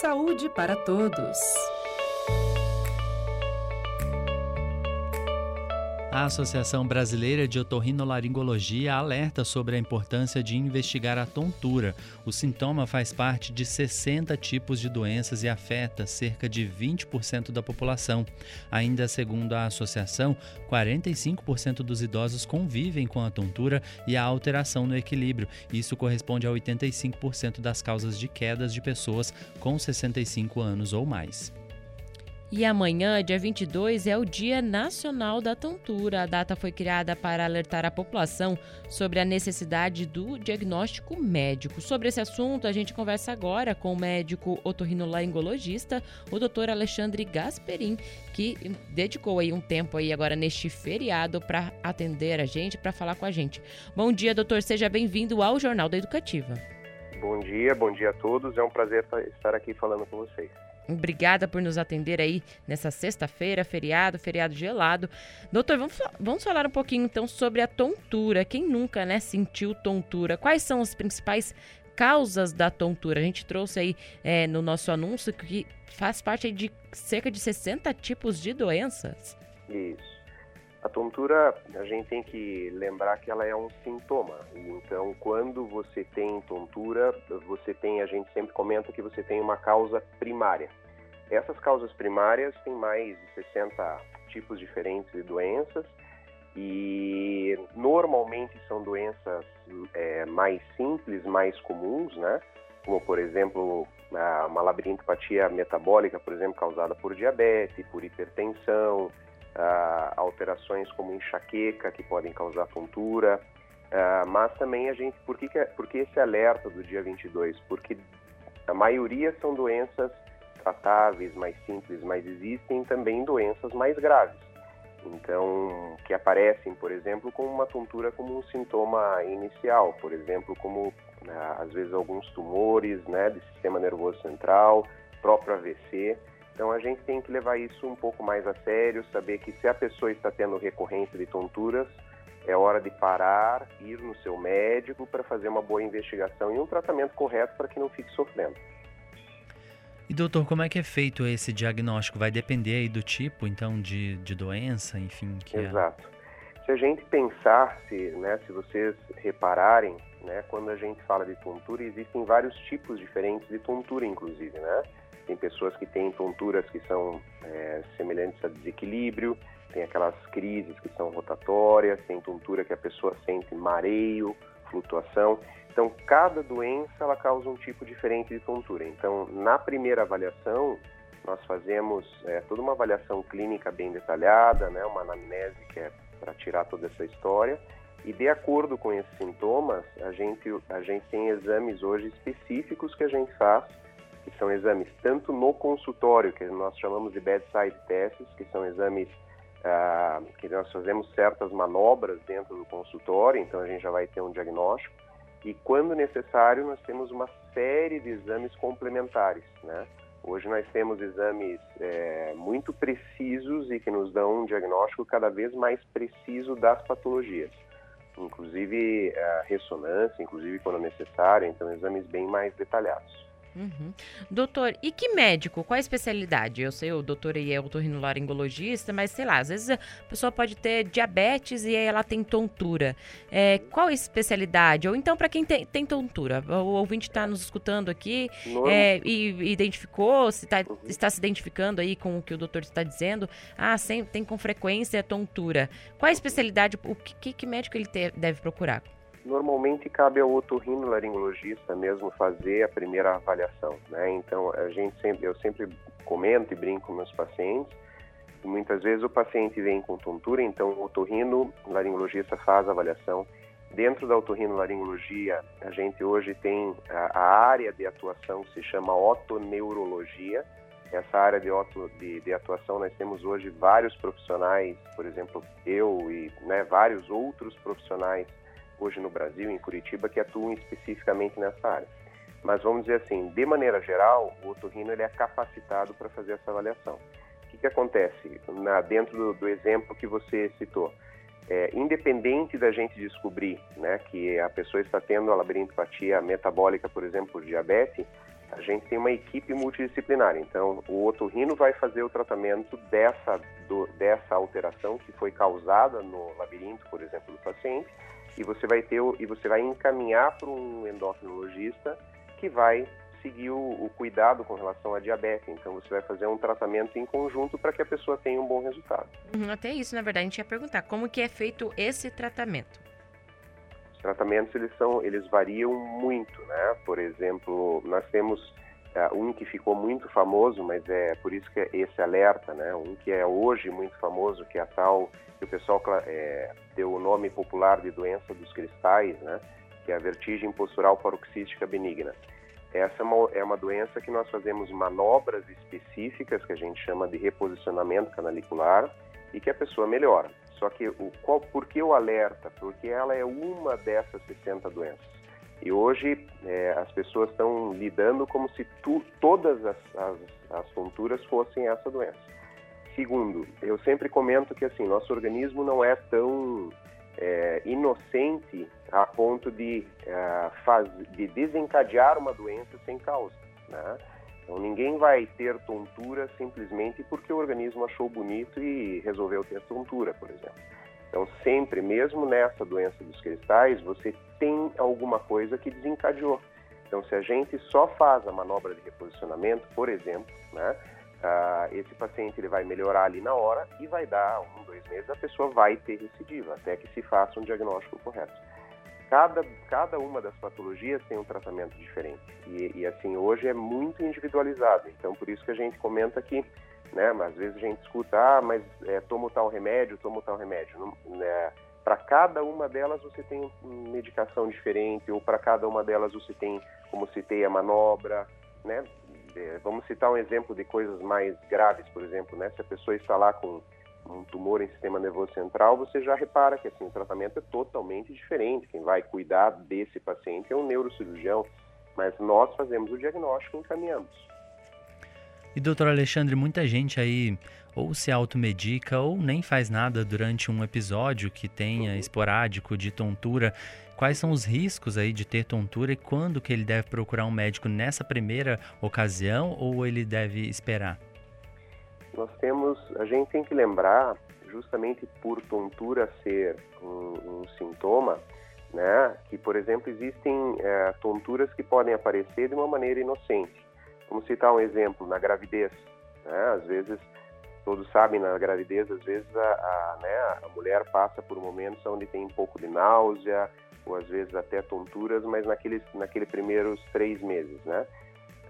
Saúde para todos. A Associação Brasileira de Otorrinolaringologia alerta sobre a importância de investigar a tontura. O sintoma faz parte de 60 tipos de doenças e afeta cerca de 20% da população. Ainda segundo a associação, 45% dos idosos convivem com a tontura e a alteração no equilíbrio. Isso corresponde a 85% das causas de quedas de pessoas com 65 anos ou mais. E amanhã, dia 22, é o Dia Nacional da Tontura. A data foi criada para alertar a população sobre a necessidade do diagnóstico médico. Sobre esse assunto, a gente conversa agora com o médico otorrinolaringologista, o Dr. Alexandre Gasperin, que dedicou aí um tempo aí agora neste feriado para atender a gente, para falar com a gente. Bom dia, doutor, seja bem-vindo ao Jornal da Educativa. Bom dia, bom dia a todos. É um prazer estar aqui falando com vocês. Obrigada por nos atender aí nessa sexta-feira, feriado, feriado gelado. Doutor, vamos, vamos falar um pouquinho então sobre a tontura. Quem nunca, né, sentiu tontura? Quais são as principais causas da tontura? A gente trouxe aí é, no nosso anúncio que faz parte de cerca de 60 tipos de doenças. Isso. A tontura, a gente tem que lembrar que ela é um sintoma. Então, quando você tem tontura, você tem, a gente sempre comenta que você tem uma causa primária. Essas causas primárias têm mais de 60 tipos diferentes de doenças e normalmente são doenças é, mais simples, mais comuns, né? Como, por exemplo, uma labirintopatia metabólica, por exemplo, causada por diabetes, por hipertensão, uh, alterações como enxaqueca que podem causar tontura, uh, mas também a gente, por que, que, por que esse alerta do dia 22? Porque a maioria são doenças tratáveis, mais simples, mas existem também doenças mais graves. Então, que aparecem, por exemplo, com uma tontura como um sintoma inicial, por exemplo, como né, às vezes alguns tumores, né, do sistema nervoso central, próprio AVC. Então a gente tem que levar isso um pouco mais a sério, saber que se a pessoa está tendo recorrência de tonturas, é hora de parar, ir no seu médico para fazer uma boa investigação e um tratamento correto para que não fique sofrendo. E doutor, como é que é feito esse diagnóstico? Vai depender aí do tipo, então, de, de doença, enfim? Que é Exato. É... Se a gente pensar, se, né, se vocês repararem, né, quando a gente fala de tontura, existem vários tipos diferentes de tontura, inclusive, né? Tem pessoas que têm tonturas que são é, semelhantes a desequilíbrio, tem aquelas crises que são rotatórias, tem tontura que a pessoa sente mareio, flutuação. Então, cada doença ela causa um tipo diferente de tontura. Então, na primeira avaliação, nós fazemos é, toda uma avaliação clínica bem detalhada, né, uma anamnese que é para tirar toda essa história. E de acordo com esses sintomas, a gente, a gente tem exames hoje específicos que a gente faz que são exames tanto no consultório, que nós chamamos de bedside tests, que são exames ah, que nós fazemos certas manobras dentro do consultório, então a gente já vai ter um diagnóstico. E quando necessário, nós temos uma série de exames complementares, né? Hoje nós temos exames é, muito precisos e que nos dão um diagnóstico cada vez mais preciso das patologias, inclusive a ressonância, inclusive quando necessário, então exames bem mais detalhados. Uhum. Doutor, e que médico? Qual a especialidade? Eu sei, o doutor aí é otorrinolaringologista, mas sei lá, às vezes a pessoa pode ter diabetes e aí ela tem tontura. É, qual a especialidade? Ou então, para quem tem, tem, tontura? O ouvinte está nos escutando aqui é, e identificou, se tá, uhum. está se identificando aí com o que o doutor está dizendo. Ah, sempre tem com frequência tontura. Qual a especialidade? O que, que médico ele te, deve procurar? Normalmente cabe ao otorrinolaringologista mesmo fazer a primeira avaliação, né? Então a gente sempre, eu sempre comento e brinco com meus pacientes. Muitas vezes o paciente vem com tontura, então o otorrinolaringologista faz a avaliação. Dentro da otorrinolaringologia, a gente hoje tem a, a área de atuação que se chama otoneurologia. Essa área de, auto, de, de, atuação nós temos hoje vários profissionais, por exemplo, eu e né, vários outros profissionais hoje no Brasil, em Curitiba, que atuam especificamente nessa área. Mas vamos dizer assim, de maneira geral, o otorrino ele é capacitado para fazer essa avaliação. O que, que acontece na, dentro do, do, exemplo que você citou? É, independente da gente descobrir né, que a pessoa está tendo a labirintopatia metabólica, por exemplo, diabetes, a gente tem uma equipe multidisciplinar. Então, o otorrino vai fazer o tratamento dessa, do, dessa alteração que foi causada no labirinto, por exemplo, do paciente, e você vai ter e você vai encaminhar para um endocrinologista que vai seguir o, o, cuidado com relação à diabetes. Então, você vai fazer um tratamento em conjunto para que a pessoa tenha um bom resultado. Uhum, até isso, na verdade, a gente ia perguntar como que é feito esse tratamento. Os tratamentos eles são, eles variam muito, né? Por exemplo, nós temos uh, um que ficou muito famoso, mas é por isso que é esse alerta, né? Um que é hoje muito famoso, que é a tal que o pessoal é, deu o nome popular de doença dos cristais, né? Que é a vertigem postural paroxística benigna. Essa é uma, é uma doença que nós fazemos manobras específicas, que a gente chama de reposicionamento canalicular, e que a pessoa melhora. Só que o qual, por que o alerta? Porque ela é uma dessas 60 doenças. E hoje é, as pessoas estão lidando como se tu, todas as, as, as tonturas fossem essa doença. Segundo, eu sempre comento que assim nosso organismo não é tão é, inocente a ponto de, é, faz, de desencadear uma doença sem causa. Né? Então ninguém vai ter tontura simplesmente porque o organismo achou bonito e resolveu ter tontura, por exemplo. Então sempre, mesmo nessa doença dos cristais, você tem alguma coisa que desencadeou. Então se a gente só faz a manobra de reposicionamento, por exemplo, né, uh, esse paciente ele vai melhorar ali na hora e vai dar um, dois meses, a pessoa vai ter recidiva, até que se faça um diagnóstico correto. Cada, cada uma das patologias tem um tratamento diferente e, e assim hoje é muito individualizado. Então por isso que a gente comenta que, né, às vezes a gente escuta, ah, mas é, tomo tal remédio, tomo tal remédio. Né, para cada uma delas você tem medicação diferente ou para cada uma delas você tem, como citei, a manobra, né? É, vamos citar um exemplo de coisas mais graves, por exemplo, né? Se a pessoa está lá com um tumor em sistema nervoso central, você já repara que assim, o tratamento é totalmente diferente. Quem vai cuidar desse paciente é um neurocirurgião, mas nós fazemos o diagnóstico e encaminhamos. E doutor Alexandre, muita gente aí ou se automedica ou nem faz nada durante um episódio que tenha uhum. esporádico de tontura. Quais são os riscos aí de ter tontura e quando que ele deve procurar um médico nessa primeira ocasião ou ele deve esperar? Nós temos, a gente tem que lembrar, justamente por tontura ser um, um sintoma, né, que por exemplo existem é, tonturas que podem aparecer de uma maneira inocente. Vamos citar um exemplo na gravidez. Né, às vezes todos sabem na gravidez, às vezes a, a, né, a mulher passa por momentos onde tem um pouco de náusea, ou às vezes até tonturas, mas naqueles naquele primeiros três meses, né?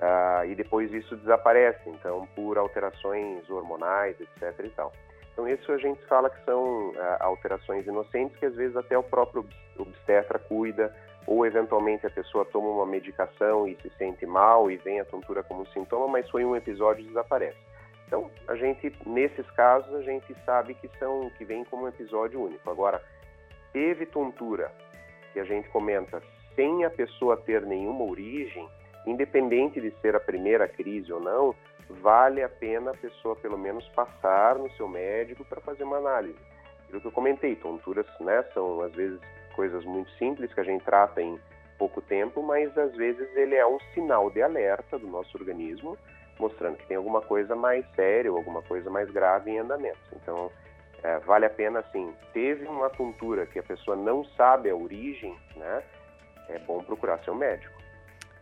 Ah, e depois isso desaparece, então por alterações hormonais, etc. e tal. Então isso a gente fala que são ah, alterações inocentes que às vezes até o próprio obstetra cuida, ou eventualmente a pessoa toma uma medicação e se sente mal e vem a tontura como sintoma, mas foi um episódio e desaparece. Então a gente nesses casos a gente sabe que são que vem como um episódio único. Agora teve tontura que a gente comenta sem a pessoa ter nenhuma origem, independente de ser a primeira crise ou não, vale a pena a pessoa pelo menos passar no seu médico para fazer uma análise. Aquilo que eu comentei, tonturas né, são às vezes coisas muito simples que a gente trata em pouco tempo, mas às vezes ele é um sinal de alerta do nosso organismo, mostrando que tem alguma coisa mais séria ou alguma coisa mais grave em andamento. Então, é, vale a pena, assim, teve uma tontura que a pessoa não sabe a origem, né? É bom procurar seu médico.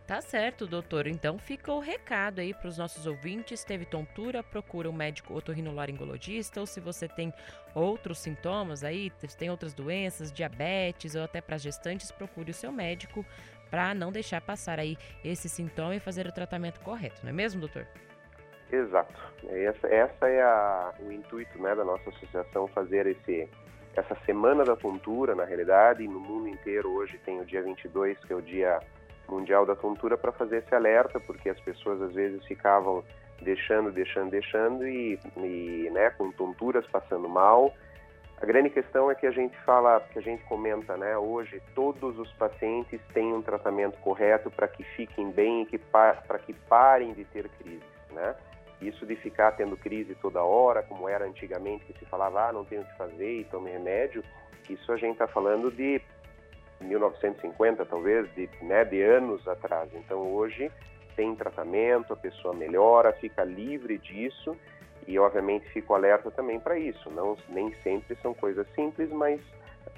Tá certo, doutor. Então fica o recado aí para os nossos ouvintes. Teve tontura, procura um médico otorrinolaringologista ou se você tem outros sintomas aí, tem outras doenças, diabetes ou até para gestantes, procure o seu médico para não deixar passar aí esse sintoma e fazer o tratamento correto, não é mesmo, doutor? Exato. Essa, essa é a, o intuito né, da nossa associação, fazer esse, essa Semana da Tontura, na realidade, e no mundo inteiro hoje tem o dia 22, que é o Dia Mundial da Tontura, para fazer esse alerta, porque as pessoas às vezes ficavam deixando, deixando, deixando e, e né, com tonturas passando mal. A grande questão é que a gente fala, que a gente comenta, né, hoje todos os pacientes têm um tratamento correto para que fiquem bem e para que parem de ter crises, né? Isso de ficar tendo crise toda hora, como era antigamente, que se falava, ah, não tenho o que fazer e tome remédio, isso a gente está falando de 1950, talvez, de, né, de anos atrás. Então, hoje, tem tratamento, a pessoa melhora, fica livre disso e obviamente fico alerta também para isso. Não nem sempre são coisas simples, mas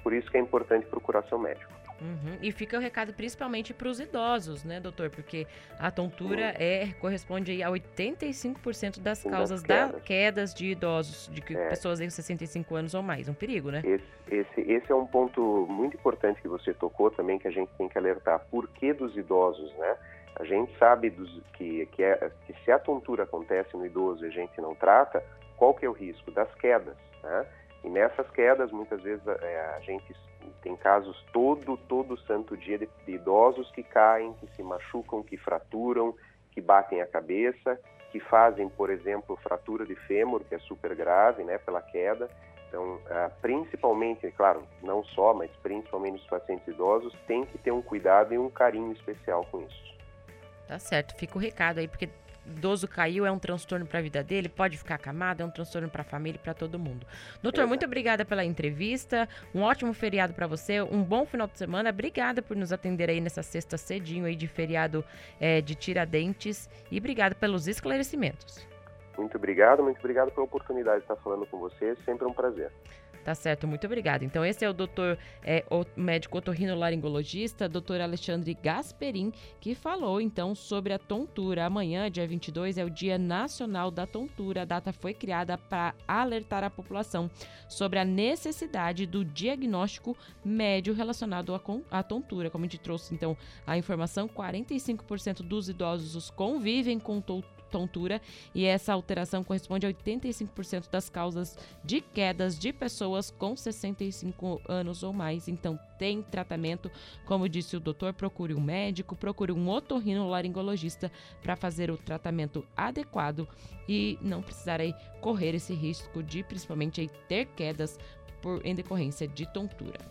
por isso que é importante procurar seu médico. Uhum. E fica o recado principalmente para os idosos, né, doutor? Porque a tontura é corresponde a 85% das causas das quedas. da quedas de idosos, de é. pessoas de 65 anos ou mais. Um perigo, né? Esse, esse, esse, é um ponto muito importante que você tocou também, que a gente tem que alertar. Por que dos idosos, né? A gente sabe dos, que, que, é, que se a tontura acontece no idoso e a gente não trata, qual que é o risco? Das quedas, né? E nessas quedas, muitas vezes é, a gente tem casos todo, todo santo dia de, de, idosos que caem, que se machucam, que fraturam, que batem a cabeça, que fazem, por exemplo, fratura de fêmur, que é super grave, né, pela queda. Então, ah, principalmente, claro, não só, mas principalmente os pacientes idosos, tem que ter um cuidado e um carinho especial com isso. Tá certo, fica o recado aí, porque idoso caiu é um transtorno para a vida dele, pode ficar acamado, é um transtorno para a família e para todo mundo. Doutor, muito obrigada pela entrevista, um ótimo feriado para você, um bom final de semana, obrigada por nos atender aí nessa sexta cedinho aí de feriado é, de Tiradentes e obrigada pelos esclarecimentos. Muito obrigado, muito obrigado pela oportunidade de estar falando com você, sempre um prazer. Tá certo, muito obrigada. Então, esse é o doutor, é, o médico otorrinolaringologista, doutor Alexandre Gasperin, que falou então sobre a tontura. Amanhã, dia 22, é o Dia Nacional da Tontura. A data foi criada para alertar a população sobre a necessidade do diagnóstico médio relacionado à tontura. Como a gente trouxe então a informação, 45% dos idosos convivem com tontura tontura e essa alteração corresponde a 85% das causas de quedas de pessoas com 65 anos ou mais. Então, tem tratamento. Como disse o doutor, procure um médico, procure um otorrinolaringologista para fazer o tratamento adequado e não precisar aí correr esse risco de principalmente aí ter quedas por em decorrência de tontura.